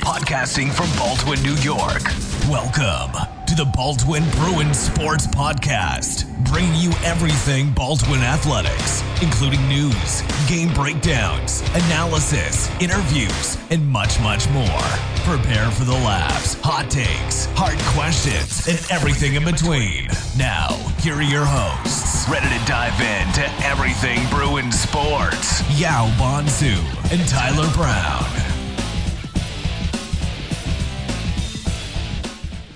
Podcasting from Baldwin, New York. Welcome to the Baldwin Bruins Sports Podcast, bringing you everything Baldwin athletics, including news, game breakdowns, analysis, interviews, and much, much more. Prepare for the laughs, hot takes, hard questions, and everything in between. Now, here are your hosts, ready to dive into everything Bruins sports, Yao Bonsu and Tyler Brown.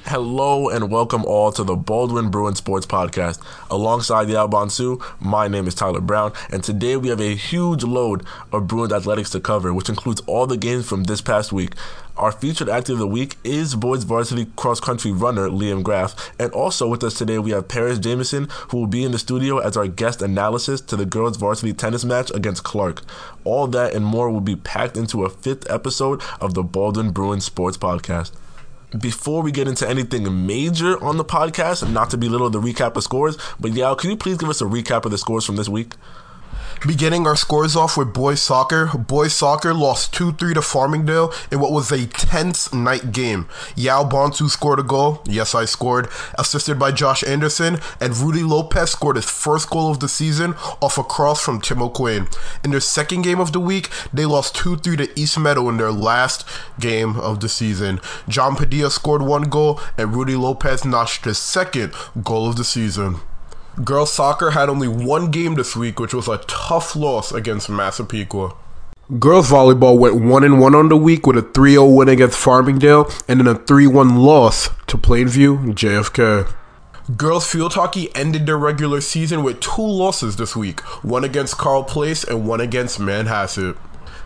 Hello and welcome all to the Baldwin Bruin Sports Podcast. Alongside Yao Bonsu, my name is Tyler Brown, and today we have a huge load of Bruins athletics to cover, which includes all the games from this past week. Our featured active of the week is boys varsity cross country runner Liam Graff, and also with us today we have Paris Jameson, who will be in the studio as our guest analysis to the girls varsity tennis match against Clark. All that and more will be packed into a fifth episode of the Baldwin Bruin Sports Podcast before we get into anything major on the podcast, not to belittle the recap of scores, but Yao, can you please give us a recap of the scores from this week? Beginning our scores off with boys soccer. Boys soccer lost 2 3 to Farmingdale in what was a tense night game. Yao Bonsu scored a goal. Yes, I scored. Assisted by Josh Anderson. And Rudy Lopez scored his first goal of the season off a cross from Tim O'Quinn. In their second game of the week, they lost 2 3 to East Meadow in their last game of the season. John Padilla scored one goal, and Rudy Lopez notched his second goal of the season. Girls soccer had only one game this week, which was a tough loss against Massapequa. Girls volleyball went 1 and 1 on the week with a 3 0 win against Farmingdale and then a 3 1 loss to Plainview JFK. Girls field hockey ended their regular season with two losses this week one against Carle Place and one against Manhasset.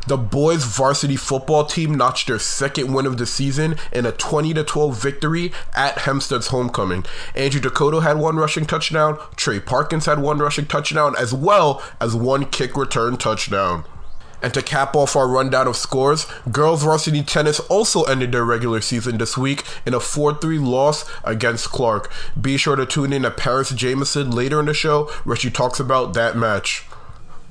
The boys varsity football team notched their second win of the season in a 20 12 victory at Hempstead's homecoming. Andrew Dakota had one rushing touchdown, Trey Parkins had one rushing touchdown, as well as one kick return touchdown. And to cap off our rundown of scores, girls varsity tennis also ended their regular season this week in a 4 3 loss against Clark. Be sure to tune in to Paris Jameson later in the show where she talks about that match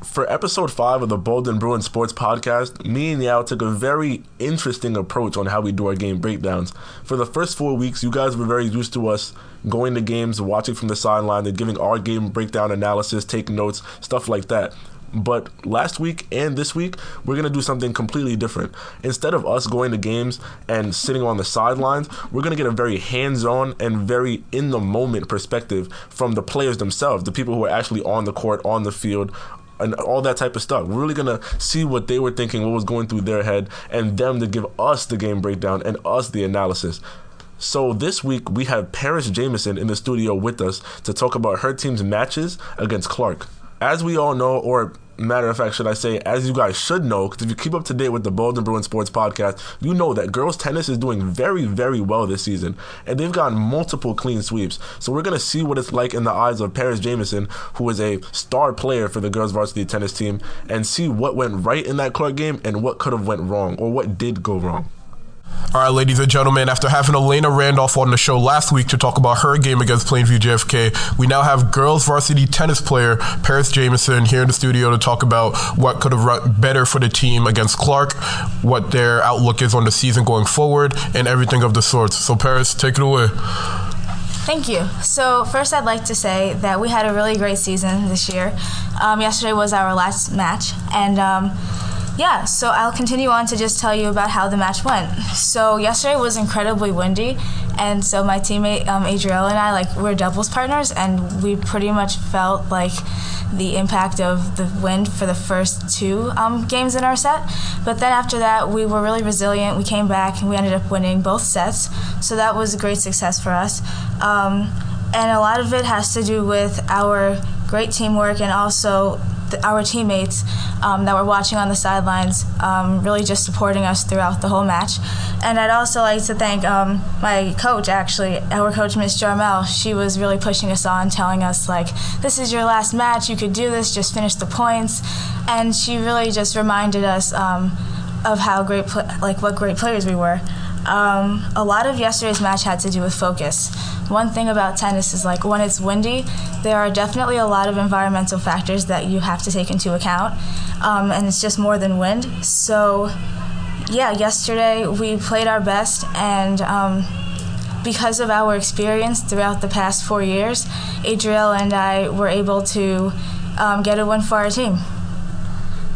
for episode five of the Baldwin Bruin Sports Podcast, me and Yao took a very interesting approach on how we do our game breakdowns. For the first four weeks, you guys were very used to us going to games, watching from the sideline, and giving our game breakdown analysis, taking notes, stuff like that. But last week and this week, we're going to do something completely different. Instead of us going to games and sitting on the sidelines, we're going to get a very hands on and very in the moment perspective from the players themselves, the people who are actually on the court, on the field, and all that type of stuff. We're really gonna see what they were thinking, what was going through their head, and them to give us the game breakdown and us the analysis. So this week we have Paris Jameson in the studio with us to talk about her team's matches against Clark. As we all know, or matter of fact, should I say, as you guys should know, because if you keep up to date with the Baldwin Bruin Sports Podcast, you know that girls tennis is doing very, very well this season, and they've gotten multiple clean sweeps. So we're gonna see what it's like in the eyes of Paris Jameson, who is a star player for the girls varsity tennis team, and see what went right in that Clark game and what could have went wrong or what did go wrong. All right, ladies and gentlemen, after having Elena Randolph on the show last week to talk about her game against Plainview JFK, we now have girls varsity tennis player Paris Jameson here in the studio to talk about what could have run better for the team against Clark, what their outlook is on the season going forward, and everything of the sorts. So, Paris, take it away. Thank you. So, first, I'd like to say that we had a really great season this year. Um, yesterday was our last match, and um, yeah, so I'll continue on to just tell you about how the match went. So yesterday was incredibly windy, and so my teammate um, Adrielle and I like we're doubles partners, and we pretty much felt like the impact of the wind for the first two um, games in our set. But then after that, we were really resilient. We came back and we ended up winning both sets, so that was a great success for us. Um, and a lot of it has to do with our great teamwork and also our teammates um, that were watching on the sidelines, um, really just supporting us throughout the whole match. And I'd also like to thank um, my coach, actually, our coach, Miss Jarmel. She was really pushing us on, telling us, like, this is your last match, you could do this, just finish the points. And she really just reminded us um, of how great, like, what great players we were. Um, a lot of yesterday's match had to do with focus. One thing about tennis is like when it's windy, there are definitely a lot of environmental factors that you have to take into account, um, and it's just more than wind. So yeah, yesterday we played our best, and um, because of our experience throughout the past four years, Adriel and I were able to um, get a win for our team.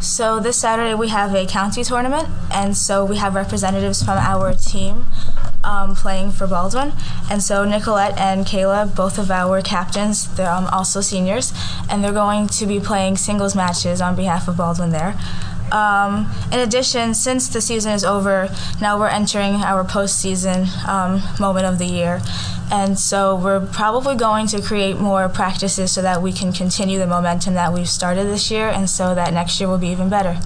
So this Saturday we have a county tournament, and so we have representatives from our team um, playing for Baldwin. And so Nicolette and Kayla, both of our captains, they're um, also seniors, and they're going to be playing singles matches on behalf of Baldwin there. Um, in addition, since the season is over, now we're entering our postseason um, moment of the year. And so we're probably going to create more practices so that we can continue the momentum that we've started this year and so that next year will be even better.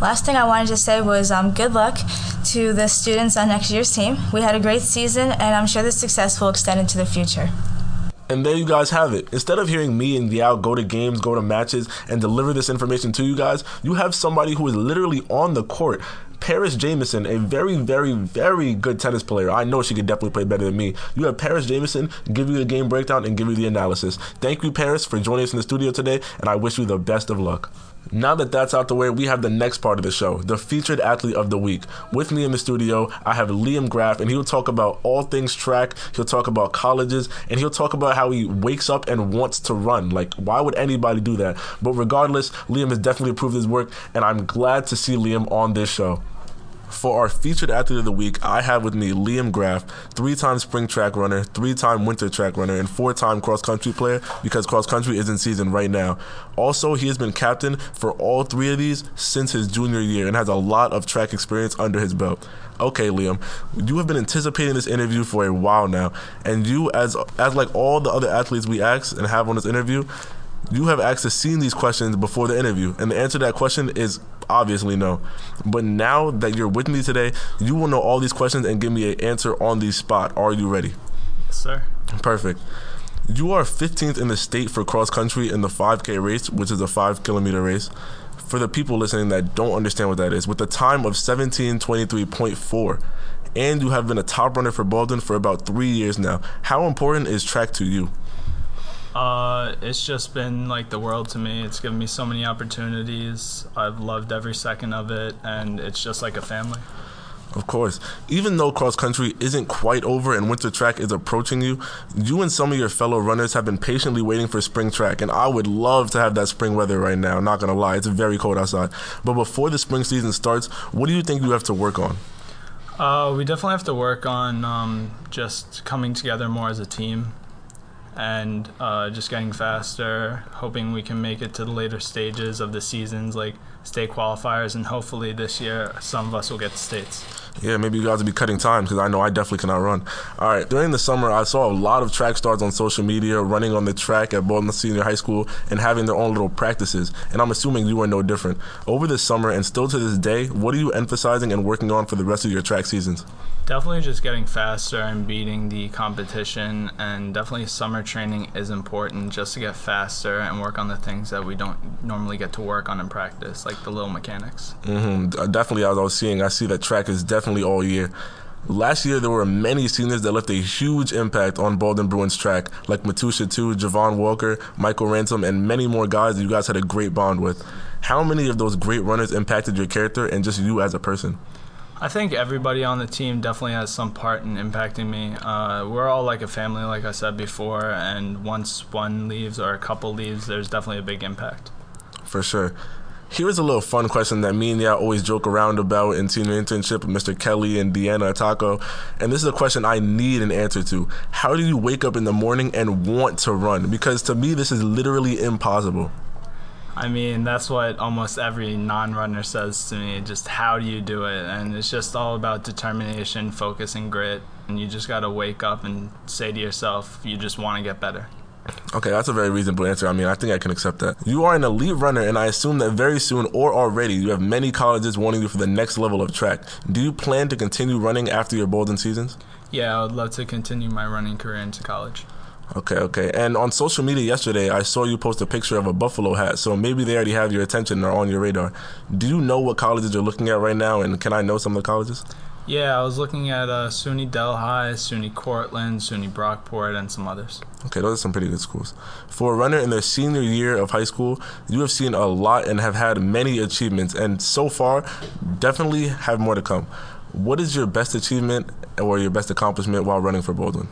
Last thing I wanted to say was um, good luck to the students on next year's team. We had a great season, and I'm sure the success will extend into the future. And there you guys have it. Instead of hearing me and Yao go to games, go to matches, and deliver this information to you guys, you have somebody who is literally on the court. Paris Jameson, a very, very, very good tennis player. I know she could definitely play better than me. You have Paris Jameson give you the game breakdown and give you the analysis. Thank you, Paris, for joining us in the studio today, and I wish you the best of luck. Now that that's out the way, we have the next part of the show, the featured athlete of the week. With me in the studio, I have Liam Graff, and he'll talk about all things track. He'll talk about colleges, and he'll talk about how he wakes up and wants to run. Like, why would anybody do that? But regardless, Liam has definitely proved his work, and I'm glad to see Liam on this show. For our featured athlete of the week, I have with me Liam Graff, three time spring track runner, three time winter track runner, and four time cross country player because cross country is in season right now. Also, he has been captain for all three of these since his junior year and has a lot of track experience under his belt. Okay, Liam, you have been anticipating this interview for a while now, and you, as as like all the other athletes we ask and have on this interview, you have actually seen these questions before the interview, and the answer to that question is obviously no. But now that you're with me today, you will know all these questions and give me an answer on the spot. Are you ready? Yes, sir. Perfect. You are 15th in the state for cross country in the 5K race, which is a 5 kilometer race. For the people listening that don't understand what that is, with a time of 1723.4, and you have been a top runner for Baldwin for about three years now. How important is track to you? Uh, it's just been like the world to me. It's given me so many opportunities. I've loved every second of it, and it's just like a family. Of course. Even though cross country isn't quite over and winter track is approaching you, you and some of your fellow runners have been patiently waiting for spring track, and I would love to have that spring weather right now. Not gonna lie, it's very cold outside. But before the spring season starts, what do you think you have to work on? Uh, we definitely have to work on um, just coming together more as a team and uh, just getting faster, hoping we can make it to the later stages of the seasons, like state qualifiers, and hopefully this year some of us will get to states. Yeah, maybe you guys will be cutting time because I know I definitely cannot run. All right, during the summer, I saw a lot of track stars on social media running on the track at Baldwin Senior High School and having their own little practices, and I'm assuming you are no different. Over the summer and still to this day, what are you emphasizing and working on for the rest of your track seasons? Definitely just getting faster and beating the competition, and definitely summer training is important just to get faster and work on the things that we don't normally get to work on in practice, like the little mechanics. Mm-hmm. Definitely, as I was seeing, I see that track is definitely all year. Last year, there were many seniors that left a huge impact on Baldwin Bruins track, like Matusha too, Javon Walker, Michael Ransom, and many more guys that you guys had a great bond with. How many of those great runners impacted your character and just you as a person? I think everybody on the team definitely has some part in impacting me. Uh, we're all like a family, like I said before, and once one leaves or a couple leaves, there's definitely a big impact. For sure. Here's a little fun question that me and Ya always joke around about in senior internship with Mr. Kelly and Deanna Taco. And this is a question I need an answer to. How do you wake up in the morning and want to run? Because to me, this is literally impossible. I mean, that's what almost every non runner says to me. Just how do you do it? And it's just all about determination, focus, and grit. And you just got to wake up and say to yourself, you just want to get better. Okay, that's a very reasonable answer. I mean, I think I can accept that. You are an elite runner, and I assume that very soon or already you have many colleges wanting you for the next level of track. Do you plan to continue running after your Baldwin seasons? Yeah, I would love to continue my running career into college. Okay, okay. And on social media yesterday, I saw you post a picture of a buffalo hat, so maybe they already have your attention or on your radar. Do you know what colleges you're looking at right now, and can I know some of the colleges? Yeah, I was looking at uh, SUNY Delhi, SUNY Cortland, SUNY Brockport, and some others. Okay, those are some pretty good schools. For a runner in their senior year of high school, you have seen a lot and have had many achievements, and so far, definitely have more to come. What is your best achievement or your best accomplishment while running for Baldwin?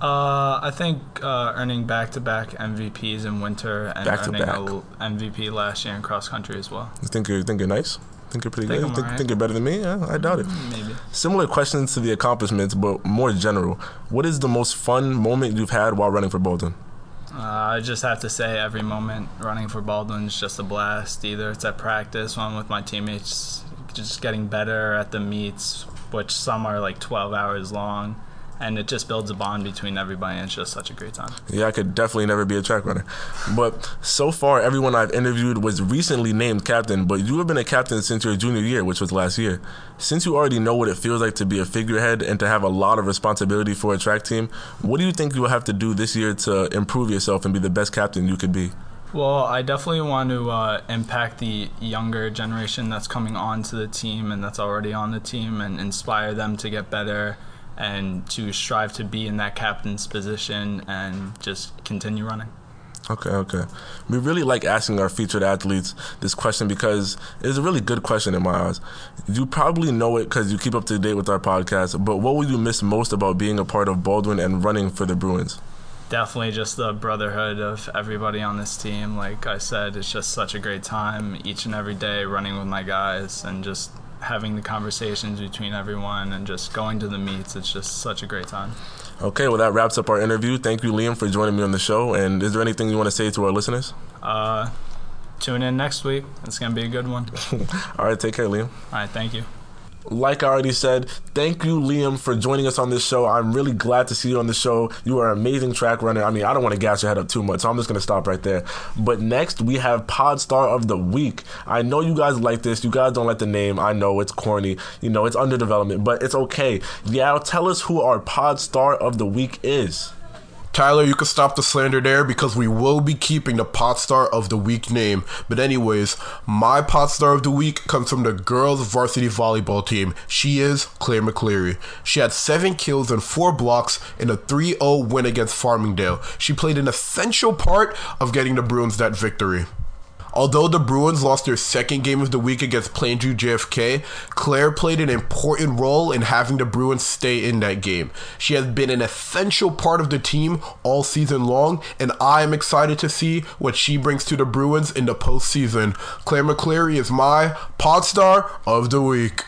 Uh, I think uh, earning back-to-back MVPs in winter and Back-to-back. earning MVP last year in cross country as well. You think you're, think you're nice? Think you're pretty Think good? Think, alright. think you're better than me? Yeah, I doubt it. Maybe. Similar questions to the accomplishments, but more general. What is the most fun moment you've had while running for Baldwin? Uh, I just have to say, every moment running for Baldwin is just a blast. Either it's at practice, when I'm with my teammates, just getting better at the meets, which some are like 12 hours long, and it just builds a bond between everybody. And it's just such a great time. Yeah, I could definitely never be a track runner. But so far, everyone I've interviewed was recently named captain, but you have been a captain since your junior year, which was last year. Since you already know what it feels like to be a figurehead and to have a lot of responsibility for a track team, what do you think you will have to do this year to improve yourself and be the best captain you could be? Well, I definitely want to uh, impact the younger generation that's coming onto the team and that's already on the team and inspire them to get better and to strive to be in that captain's position and just continue running. Okay, okay. We really like asking our featured athletes this question because it's a really good question in my eyes. You probably know it because you keep up to date with our podcast, but what will you miss most about being a part of Baldwin and running for the Bruins? Definitely just the brotherhood of everybody on this team. Like I said, it's just such a great time each and every day running with my guys and just having the conversations between everyone and just going to the meets. It's just such a great time. Okay, well, that wraps up our interview. Thank you, Liam, for joining me on the show. And is there anything you want to say to our listeners? Uh, tune in next week. It's going to be a good one. All right, take care, Liam. All right, thank you. Like I already said, thank you, Liam, for joining us on this show. I'm really glad to see you on the show. You are an amazing track runner. I mean, I don't want to gas your head up too much, so I'm just going to stop right there. But next, we have Pod Star of the Week. I know you guys like this. You guys don't like the name. I know it's corny. You know, it's under development, but it's okay. Yeah, tell us who our Pod Star of the Week is. Tyler, you can stop the slander there because we will be keeping the pod star of the week name. But anyways, my pod star of the week comes from the girls varsity volleyball team. She is Claire McCleary. She had seven kills and four blocks in a 3-0 win against Farmingdale. She played an essential part of getting the Bruins that victory. Although the Bruins lost their second game of the week against Plainview JFK, Claire played an important role in having the Bruins stay in that game. She has been an essential part of the team all season long, and I am excited to see what she brings to the Bruins in the postseason. Claire McCleary is my pod star of the week.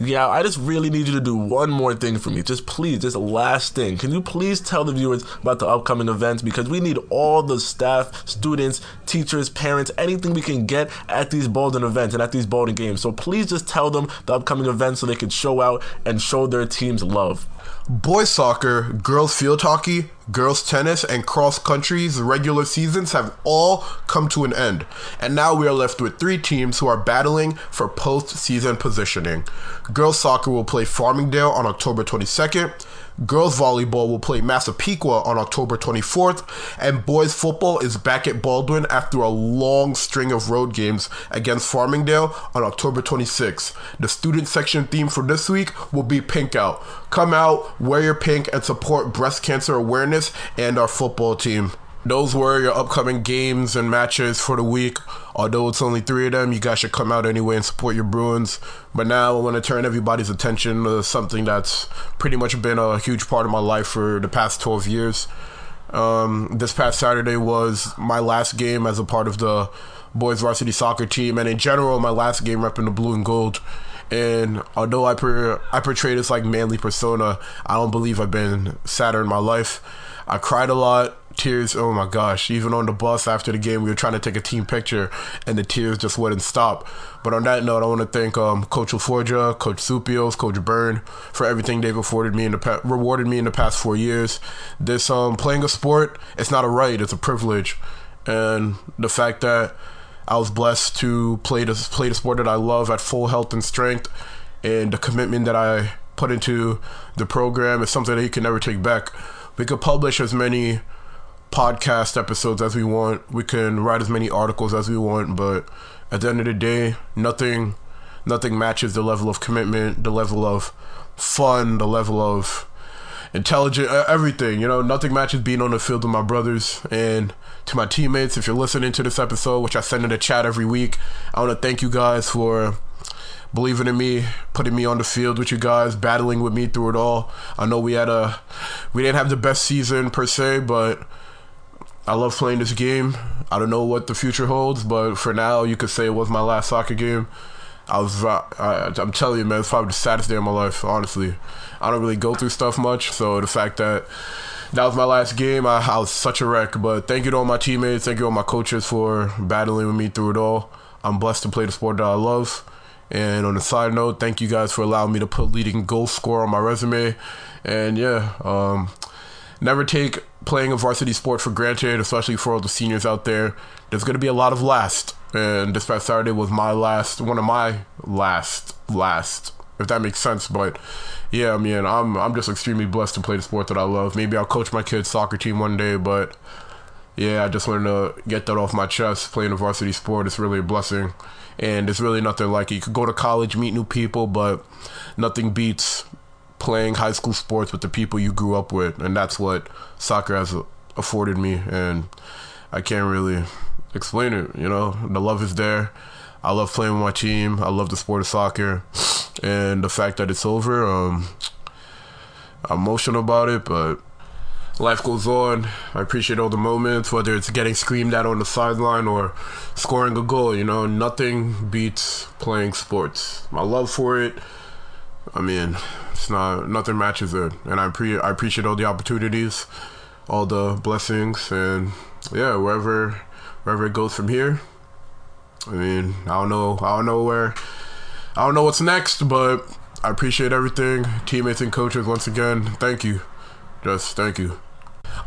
Yeah, I just really need you to do one more thing for me. Just please, just last thing. Can you please tell the viewers about the upcoming events? Because we need all the staff, students, teachers, parents, anything we can get at these Baldwin events and at these Baldwin games. So please just tell them the upcoming events so they can show out and show their teams love. Boys soccer, girls field hockey, girls tennis, and cross country's regular seasons have all come to an end. And now we are left with three teams who are battling for postseason positioning. Girls soccer will play Farmingdale on October 22nd. Girls volleyball will play Massapequa on October 24th, and boys football is back at Baldwin after a long string of road games against Farmingdale on October 26th. The student section theme for this week will be Pink Out. Come out, wear your pink, and support breast cancer awareness and our football team. Those were your upcoming games and matches for the week. Although it's only three of them, you guys should come out anyway and support your Bruins. But now I want to turn everybody's attention to something that's pretty much been a huge part of my life for the past 12 years. Um, this past Saturday was my last game as a part of the boys varsity soccer team, and in general, my last game repping the blue and gold. And although I per- I portray this like manly persona, I don't believe I've been sadder in my life. I cried a lot, tears. Oh my gosh! Even on the bus after the game, we were trying to take a team picture, and the tears just wouldn't stop. But on that note, I want to thank um, Coach Laforgia, Coach Supios, Coach Byrne for everything they've afforded me in the pa- rewarded me in the past four years. This um, playing a sport, it's not a right; it's a privilege, and the fact that I was blessed to play the play the sport that I love at full health and strength, and the commitment that I put into the program is something that you can never take back. We could publish as many podcast episodes as we want. We can write as many articles as we want, but at the end of the day, nothing nothing matches the level of commitment, the level of fun, the level of intelligent, everything. You know, nothing matches being on the field with my brothers and to my teammates. If you're listening to this episode, which I send in the chat every week, I want to thank you guys for believing in me, putting me on the field with you guys, battling with me through it all. I know we had a, we didn't have the best season per se, but I love playing this game. I don't know what the future holds, but for now, you could say it was my last soccer game. I was, I, I'm telling you, man, it's probably the saddest day of my life, honestly. I don't really go through stuff much, so the fact that that was my last game, I, I was such a wreck. But thank you to all my teammates, thank you to all my coaches for battling with me through it all. I'm blessed to play the sport that I love. And on a side note, thank you guys for allowing me to put leading goal scorer on my resume. And yeah, um, never take playing a varsity sport for granted, especially for all the seniors out there. There's going to be a lot of last. And this past Saturday was my last, one of my last, last, if that makes sense. But yeah, I mean, I'm I'm just extremely blessed to play the sport that I love. Maybe I'll coach my kids' soccer team one day, but yeah, I just wanted to get that off my chest. Playing a varsity sport is really a blessing, and it's really nothing like it. You could go to college, meet new people, but nothing beats playing high school sports with the people you grew up with, and that's what soccer has afforded me. And I can't really explain it. You know, the love is there. I love playing with my team. I love the sport of soccer, and the fact that it's over. Um, I'm emotional about it, but life goes on. I appreciate all the moments, whether it's getting screamed at on the sideline or scoring a goal. You know, nothing beats playing sports. My love for it. I mean, it's not nothing matches it, and I pre I appreciate all the opportunities, all the blessings, and yeah, wherever wherever it goes from here. I mean, I don't know. I don't know where. I don't know what's next, but I appreciate everything. Teammates and coaches, once again, thank you. Just thank you.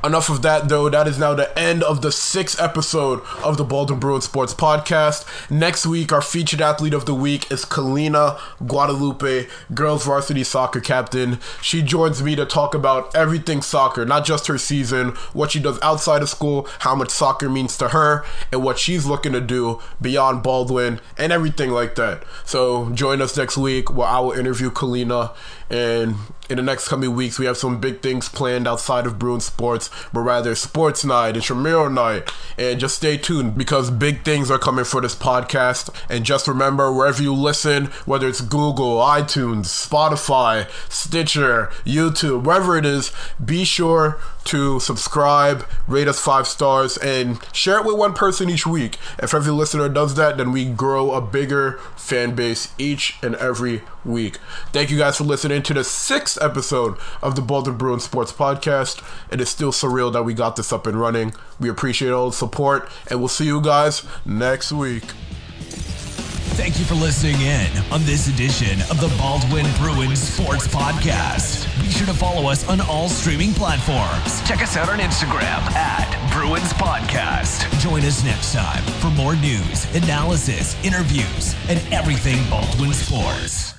Enough of that, though. That is now the end of the sixth episode of the Baldwin Bruin Sports Podcast. Next week, our featured athlete of the week is Kalina Guadalupe, girls varsity soccer captain. She joins me to talk about everything soccer, not just her season, what she does outside of school, how much soccer means to her, and what she's looking to do beyond Baldwin, and everything like that. So join us next week where I will interview Kalina and in the next coming weeks, we have some big things planned outside of Bruin Sports, but rather Sports Night, Intramural Night, and just stay tuned because big things are coming for this podcast. And just remember, wherever you listen, whether it's Google, iTunes, Spotify, Stitcher, YouTube, wherever it is, be sure to subscribe, rate us five stars, and share it with one person each week. If every listener does that, then we grow a bigger fan base each and every week. Thank you guys for listening to the sixth episode of the Baldwin Bruin Sports Podcast. It is still surreal that we got this up and running. We appreciate all the support, and we'll see you guys next week. Thank you for listening in on this edition of the Baldwin Bruins Sports Podcast. Be sure to follow us on all streaming platforms. Check us out on Instagram at Bruins Podcast. Join us next time for more news, analysis, interviews, and everything Baldwin Sports.